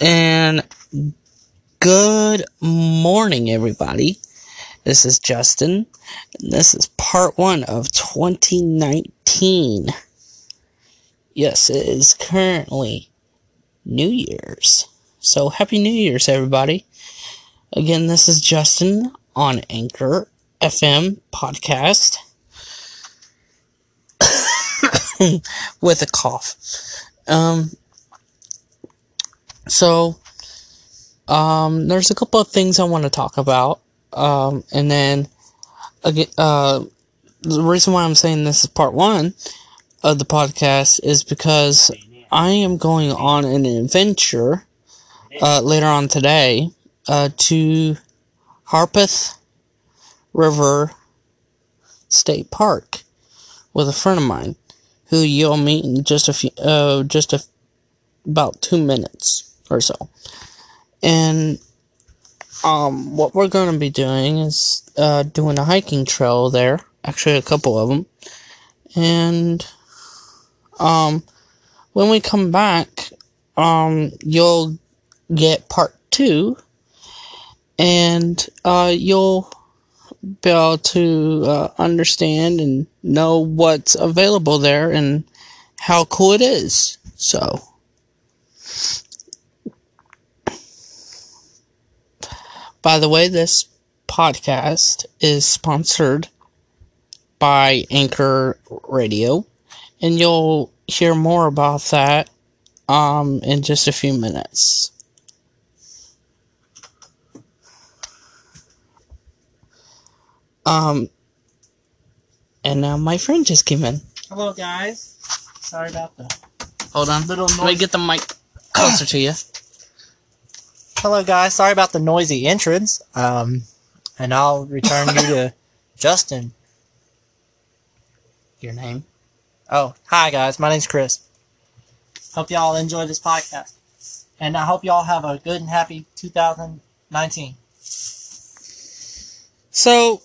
And good morning, everybody. This is Justin. This is part one of 2019. Yes, it is currently New Year's. So, Happy New Year's, everybody. Again, this is Justin on Anchor FM podcast with a cough. Um, so, um, there's a couple of things I want to talk about. Um, and then, uh, the reason why I'm saying this is part one of the podcast is because I am going on an adventure, uh, later on today, uh, to Harpeth River State Park with a friend of mine who you'll meet in just a few, uh, just a, about two minutes or so. And um, what we're going to be doing is uh, doing a hiking trail there. Actually, a couple of them. And um, when we come back, um, you'll get part two, and uh, you'll be able to uh, understand and know what's available there and how cool it is. So. By the way, this podcast is sponsored by Anchor Radio, and you'll hear more about that um, in just a few minutes. Um, and now my friend just came in. Hello, guys. Sorry about the Hold on, little let me noise. get the mic closer to you. Hello, guys. Sorry about the noisy entrance. Um, and I'll return you to Justin. Your name? Oh, hi, guys. My name's Chris. Hope y'all enjoy this podcast, and I hope y'all have a good and happy 2019. So,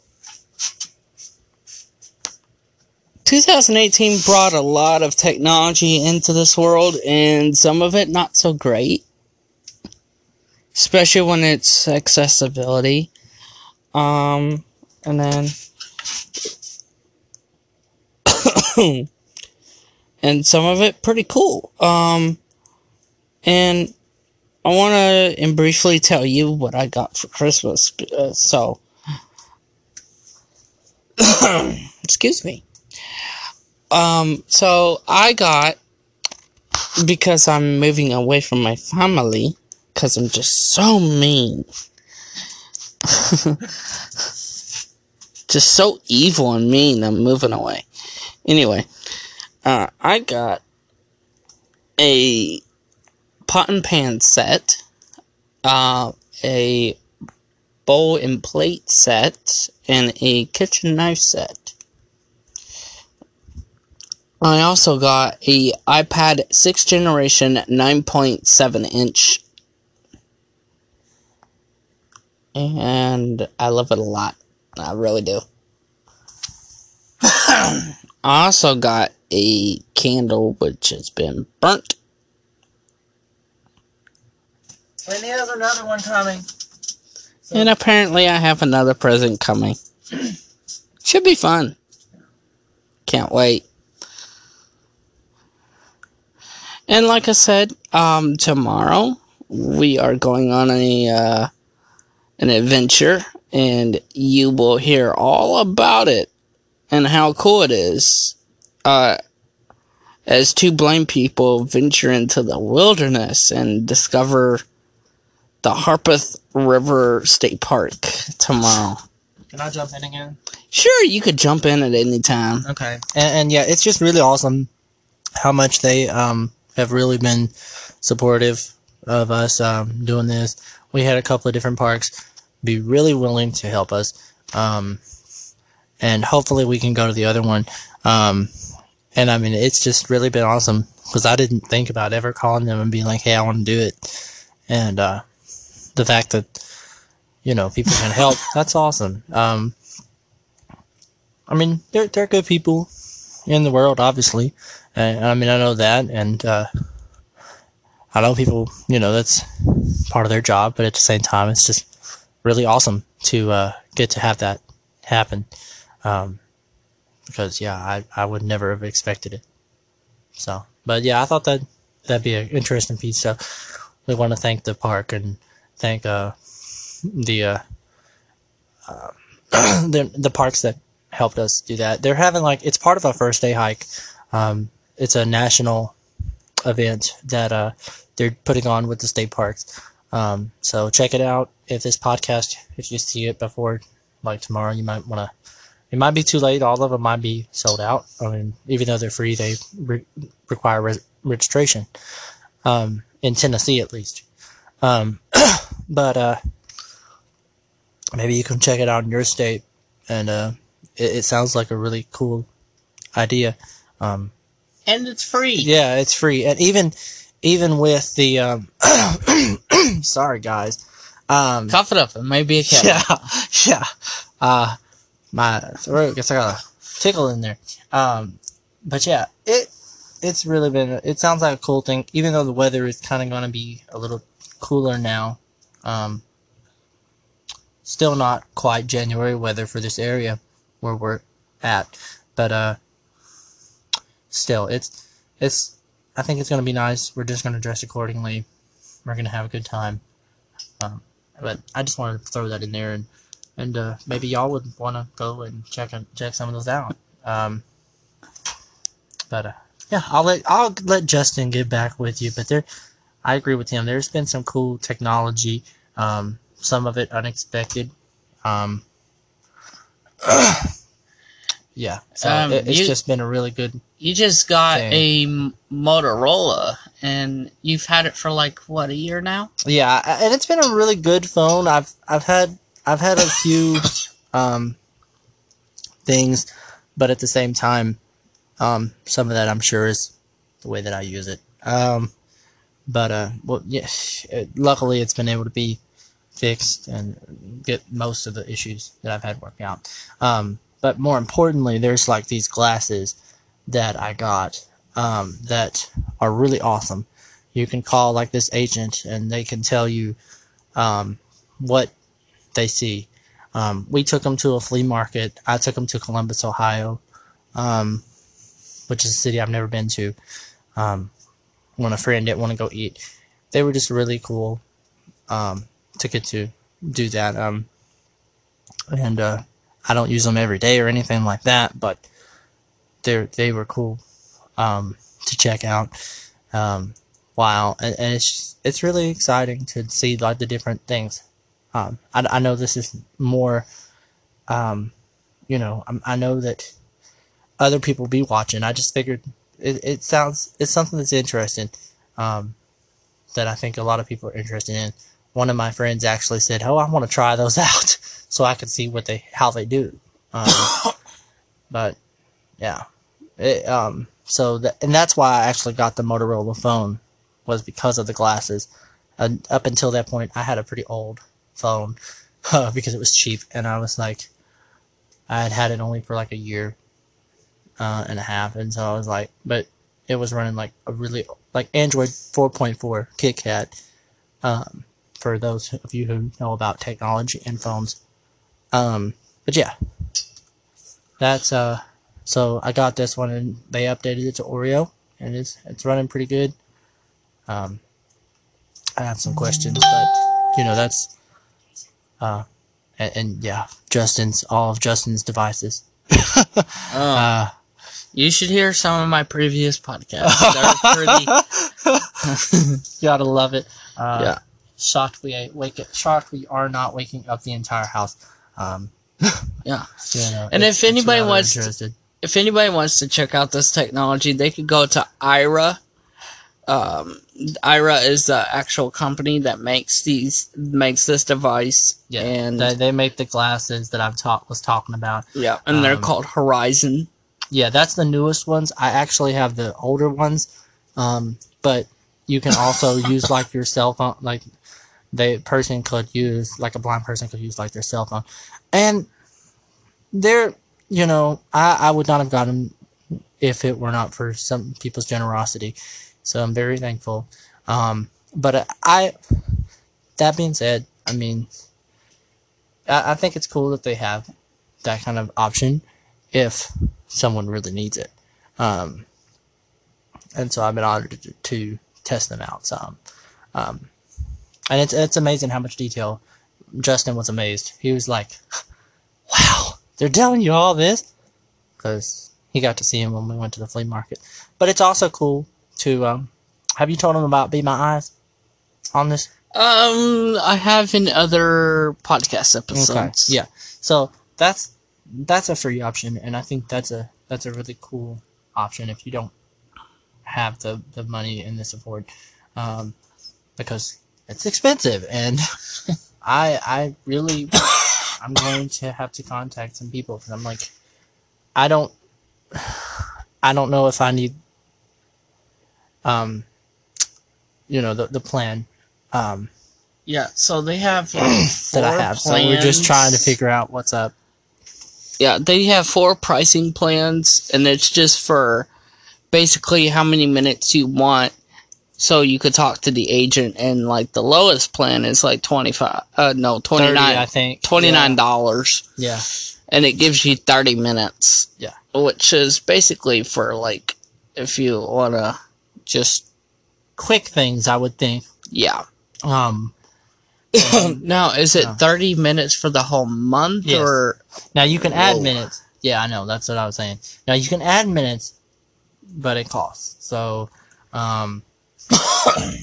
2018 brought a lot of technology into this world, and some of it not so great. Especially when it's accessibility. Um, and then. and some of it pretty cool. Um, and I want to briefly tell you what I got for Christmas. Uh, so, excuse me. Um, so I got because I'm moving away from my family because I'm just so mean. just so evil and mean. I'm moving away. Anyway, uh, I got a pot and pan set, uh, a bowl and plate set, and a kitchen knife set. I also got a iPad 6th generation 9.7 inch. And I love it a lot. I really do. I also got a candle which has been burnt. And there's another one coming. So- And apparently I have another present coming. Should be fun. Can't wait. And like I said, um, tomorrow we are going on a uh, an adventure, and you will hear all about it and how cool it is. Uh, as two blind people venture into the wilderness and discover the Harpeth River State Park tomorrow. Can I jump in again? Sure, you could jump in at any time. Okay. And, and yeah, it's just really awesome how much they um have really been supportive of us um doing this. We had a couple of different parks be really willing to help us. Um and hopefully we can go to the other one. Um and I mean it's just really been awesome because I didn't think about ever calling them and being like, "Hey, I want to do it." And uh the fact that you know people can help, that's awesome. Um I mean, they're they're good people in the world, obviously, And I mean, I know that, and uh, I know people. You know, that's part of their job, but at the same time, it's just really awesome to uh, get to have that happen. Um, because yeah, I I would never have expected it. So, but yeah, I thought that that'd be an interesting piece. So, we want to thank the park and thank uh the uh, uh the the parks that helped us do that. They're having like it's part of a first day hike. Um, it's a national event that uh they're putting on with the state parks. Um, so check it out. If this podcast, if you see it before like tomorrow, you might want to. It might be too late. All of them might be sold out. I mean, even though they're free, they re- require re- registration. Um, in Tennessee, at least. Um, but uh, maybe you can check it out in your state, and uh, it, it sounds like a really cool idea. Um, And it's free. yeah, it's free, and even even with the um, sorry guys, um, Cough it up. It may be a cat. yeah, yeah, uh, my throat gets got a tickle in there. Um, but yeah, it it's really been. It sounds like a cool thing, even though the weather is kind of going to be a little cooler now. Um, still not quite January weather for this area where we're at, but uh, still, it's it's. I think it's going to be nice. We're just going to dress accordingly. We're going to have a good time. Um, but I just wanted to throw that in there, and and uh, maybe y'all would want to go and check check some of those out. Um, but uh, yeah, I'll let I'll let Justin get back with you. But there, I agree with him. There's been some cool technology. Um, some of it unexpected. Um, yeah, so Um, it, it's you- just been a really good. You just got Thing. a Motorola, and you've had it for like what a year now. Yeah, and it's been a really good phone. I've I've had I've had a few um, things, but at the same time, um, some of that I'm sure is the way that I use it. Um, but uh, well, yeah, it, luckily it's been able to be fixed and get most of the issues that I've had work out. Um, but more importantly, there's like these glasses that I got um, that are really awesome. You can call like this agent and they can tell you um, what they see. Um, we took them to a flea market. I took them to Columbus, Ohio, um, which is a city I've never been to. Um, when a friend didn't want to go eat, they were just really cool um, to get to do that. And uh, I don't use them every day or anything like that, but they they were cool um, to check out. Um, wow, and, and it's it's really exciting to see like the different things. Um, I, I know this is more, um, you know, I'm, I know that other people be watching. I just figured it, it sounds it's something that's interesting, um, that I think a lot of people are interested in. One of my friends actually said, "Oh, I want to try those out, so I can see what they how they do." Um, but yeah, it, um, so that and that's why I actually got the Motorola phone was because of the glasses. And up until that point, I had a pretty old phone uh, because it was cheap, and I was like, I had had it only for like a year uh, and a half, and so I was like, but it was running like a really like Android 4.4 KitKat. Um, for those of you who know about technology and phones, um, but yeah, that's uh, so I got this one, and they updated it to Oreo, and it's it's running pretty good. Um, I have some questions, but you know that's uh, and, and yeah, Justin's all of Justin's devices. Oh, Uh, you should hear some of my previous podcasts. They're pretty. gotta love it. Uh, Yeah. Shocked we wake it. Shocked we are not waking up the entire house. Um, Yeah. you know, And if anybody wants to- interested, If anybody wants to check out this technology, they could go to Aira. Um, Aira is the actual company that makes these makes this device. yeah, and they, they make the glasses that I've talk was talking about. yeah, and they're Um, called Horizon. Yeah, that's the newest ones. I actually have the older ones, um, but you can also use like your cell phone. Like the person could use, like a blind person could use like their cell phone, and they're, you know, I I would not have gotten if it were not for some people's generosity. So I'm very thankful. Um, but I, that being said, I mean, I, I think it's cool that they have that kind of option if someone really needs it. Um, and so I've been honored to test them out some. Um, and it's it's amazing how much detail Justin was amazed. He was like, "Wow, they're telling you all this," because he got to see him when we went to the flea market. But it's also cool to um, have you told him about Be My Eyes on this? Um, I have in other podcast episodes. Yeah. So that's that's a free option, and I think that's a that's a really cool option if you don't have the the money and the support, um, because it's expensive, and I I really I'm going to have to contact some people because I'm like I don't I don't know if I need um you know the the plan um Yeah, so they have like, that I four have. So we're just trying to figure out what's up. Yeah, they have four pricing plans, and it's just for basically how many minutes you want. So you could talk to the agent, and like the lowest plan is like twenty five. Uh, no, 29 30, I think. Twenty nine dollars, Yeah. and it gives you thirty minutes. Yeah. which is basically for like if you wanna just Quick things, I would think. yeah. Um, now is it No. thirty minutes for the whole month Yes. or now you can add Whoa. minutes. Yeah, I know. That's what I was saying. Now you can add minutes, but it costs. So, um,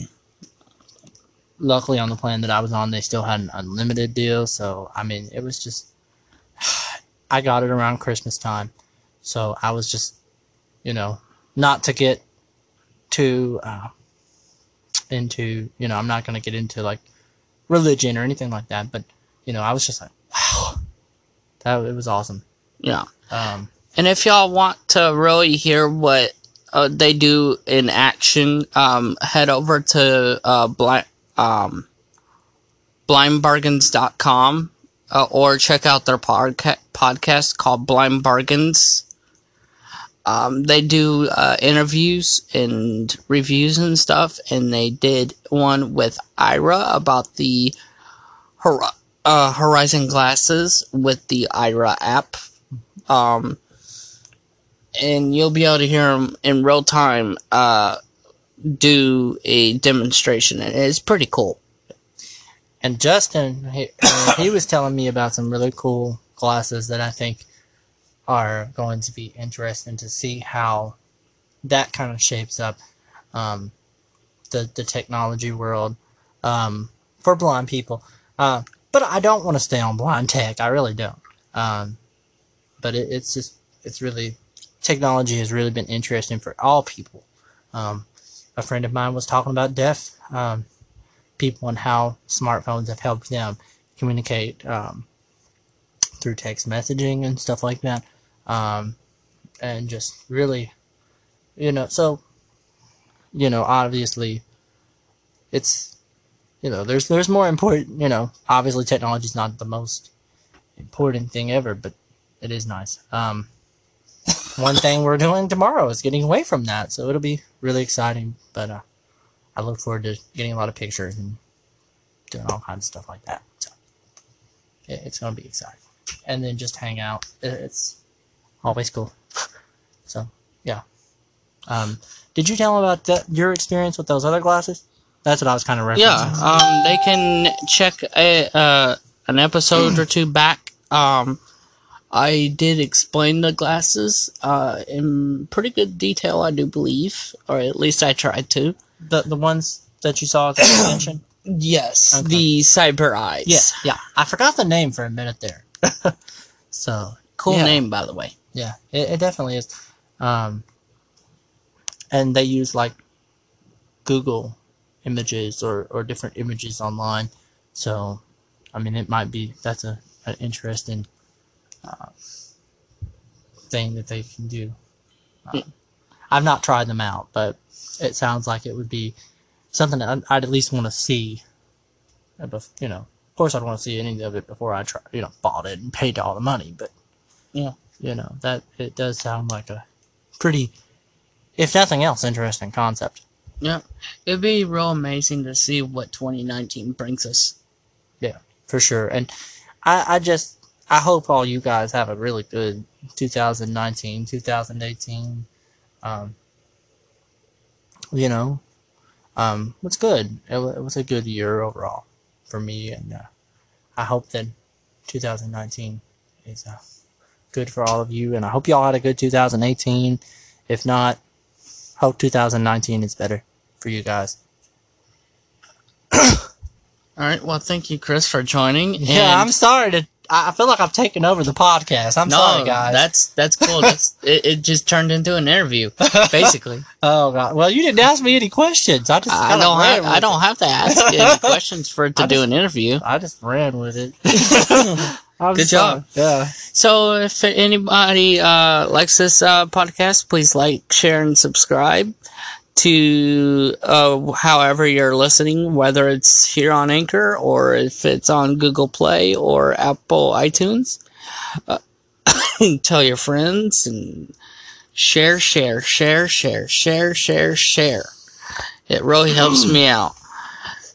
luckily on the plan that I was on, they still had an unlimited deal. So, I mean, it was just, I got it around Christmas time. So I was just, you know, not to get too, uh, into, you know, I'm not going to get into like religion or anything like that, but, you know, I was just like, wow, that, it was awesome. yeah. Um, And if y'all want to really hear what uh, they do in action, um, head over to uh, blind, um, blindbargains.com uh, or check out their podca- podcast called Blind Bargains. Um, they do uh, interviews and reviews and stuff, and they did one with Aira about the Hor- uh, Horizon glasses with the Aira app. Um, and you'll be able to hear him in real time uh, do a demonstration, and it's pretty cool. And Justin, he, uh, he was telling me about some really cool glasses that I think are going to be interesting to see how that kind of shapes up um, the the technology world um, for blind people. Uh, but I don't want to stay on blind tech. I really don't. Um, but it, it's just it's really technology has really been interesting for all people. Um, a friend of mine was talking about deaf um, people and how smartphones have helped them communicate um, through text messaging and stuff like that. Um, and just really, you know, so, you know, obviously, it's, you know, there's there's more important, you know, obviously technology is not the most important thing ever, but it is nice. Um, one thing we're doing tomorrow is getting away from that, so it'll be really exciting. But uh, I look forward to getting a lot of pictures and doing all kinds of stuff like that. So it, it's gonna be exciting, and then just hang out. It- It's always cool. so yeah. Um, did you tell about that, your experience with those other glasses? That's what I was kind of referencing. Yeah, um, they can check a, uh, an episode or two back. Um, I did explain the glasses uh, in pretty good detail, I do believe, or at least I tried to. The the ones that you saw at the convention. Yes, Okay. the Cyber Eyez. Yeah, yeah. I forgot the name for a minute there. so cool Yeah. name by the way. Yeah, it, it definitely is. Um, and they use like Google images or, or different images online. So, I mean, it might be that's a an interesting uh, thing that they can do. Uh, I've not tried them out, but it sounds like it would be something that I'd, I'd at least want to see. uh, You know, of course, I'd want to see any of it before I try. You know, bought it and paid all the money, but Yeah. you know that it does sound like a pretty, if nothing else, interesting concept. Yeah, it'd be real amazing to see what 2019 brings us. Yeah, for sure. And I, I just I hope all you guys have a really good 2019, 2018. Um, you know, um, it's good. It, it was a good year overall for me, and uh, I hope that 2019 is uh, good for all of you. And I hope y'all had a good 2018. If not, hope 2019 is better for you guys. All right. Well, thank you, Chris, for joining. Yeah, I'm sorry to. I feel like I've taken over the podcast. I'm no, sorry, guys. that's that's cool. That's, it, it just turned into an interview, basically. Oh god. Well, you didn't ask me any questions. I just I don't have I don't have to ask any questions for it to I do just- an interview. I just ran with it. Good sorry. job. Yeah. So, if anybody uh, likes this uh, podcast, please like, share, and subscribe to uh, however you're listening, whether it's here on Anchor or if it's on Google Play or Apple iTunes. Uh, tell your friends and share, share, share, share, share, share, share. It really helps me out.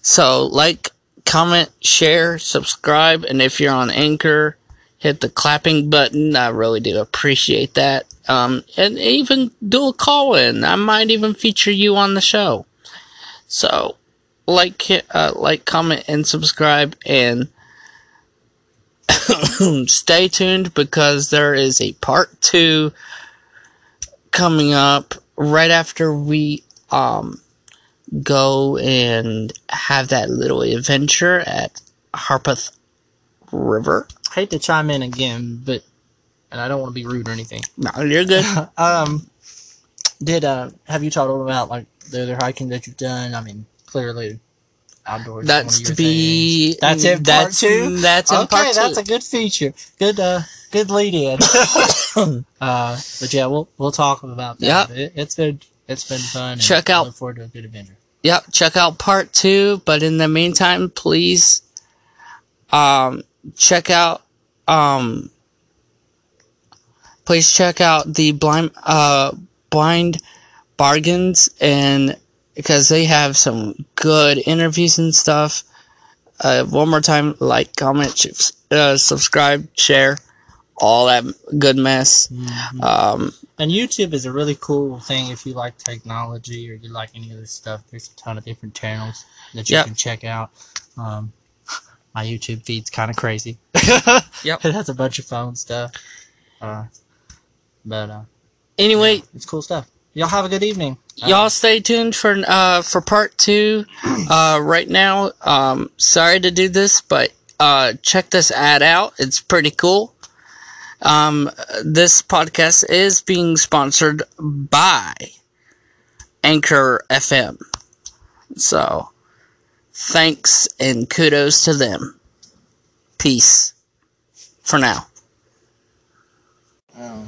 So, like, comment, share, subscribe, and if you're on Anchor, hit the clapping button. I really do appreciate that. Um, and even do a call in. I might even feature you on the show. So, like, uh, like, comment, and subscribe, and stay tuned because there is a part two coming up right after we um go and have that little adventure at Harpeth River. I hate to chime in again, but and I don't want to be rude or anything. No, you're good. Um, did uh have you talked about like the other hiking that you've done? I mean, clearly outdoors. That's to be. things. That's in part that's, two? That's in okay, part two. that's a good feature. Good uh good lead in. uh, but yeah, we'll we'll talk about that. It, it's been it's been fun. and Check out- Look forward to a good adventure. Yep, check out part two. But in the meantime, please, um, check out, um, please check out the blind, uh, blind bargains and because they have some good interviews and stuff. Uh, one more time, like, comment, uh, subscribe, share, all that good mess. Um, And YouTube is a really cool thing if you like technology or you like any of this stuff. There's a ton of different channels that you Yep. can check out. Um, my YouTube feed's kind of crazy. Yep. It has a bunch of phone stuff. Uh, but uh, anyway, it's cool stuff. Y'all have a good evening. Y'all stay tuned for uh for part two uh right now. Um sorry to do this but uh check this ad out. It's pretty cool. Um this podcast is being sponsored by anchor fm so thanks and kudos to them. Peace. For now. Oh.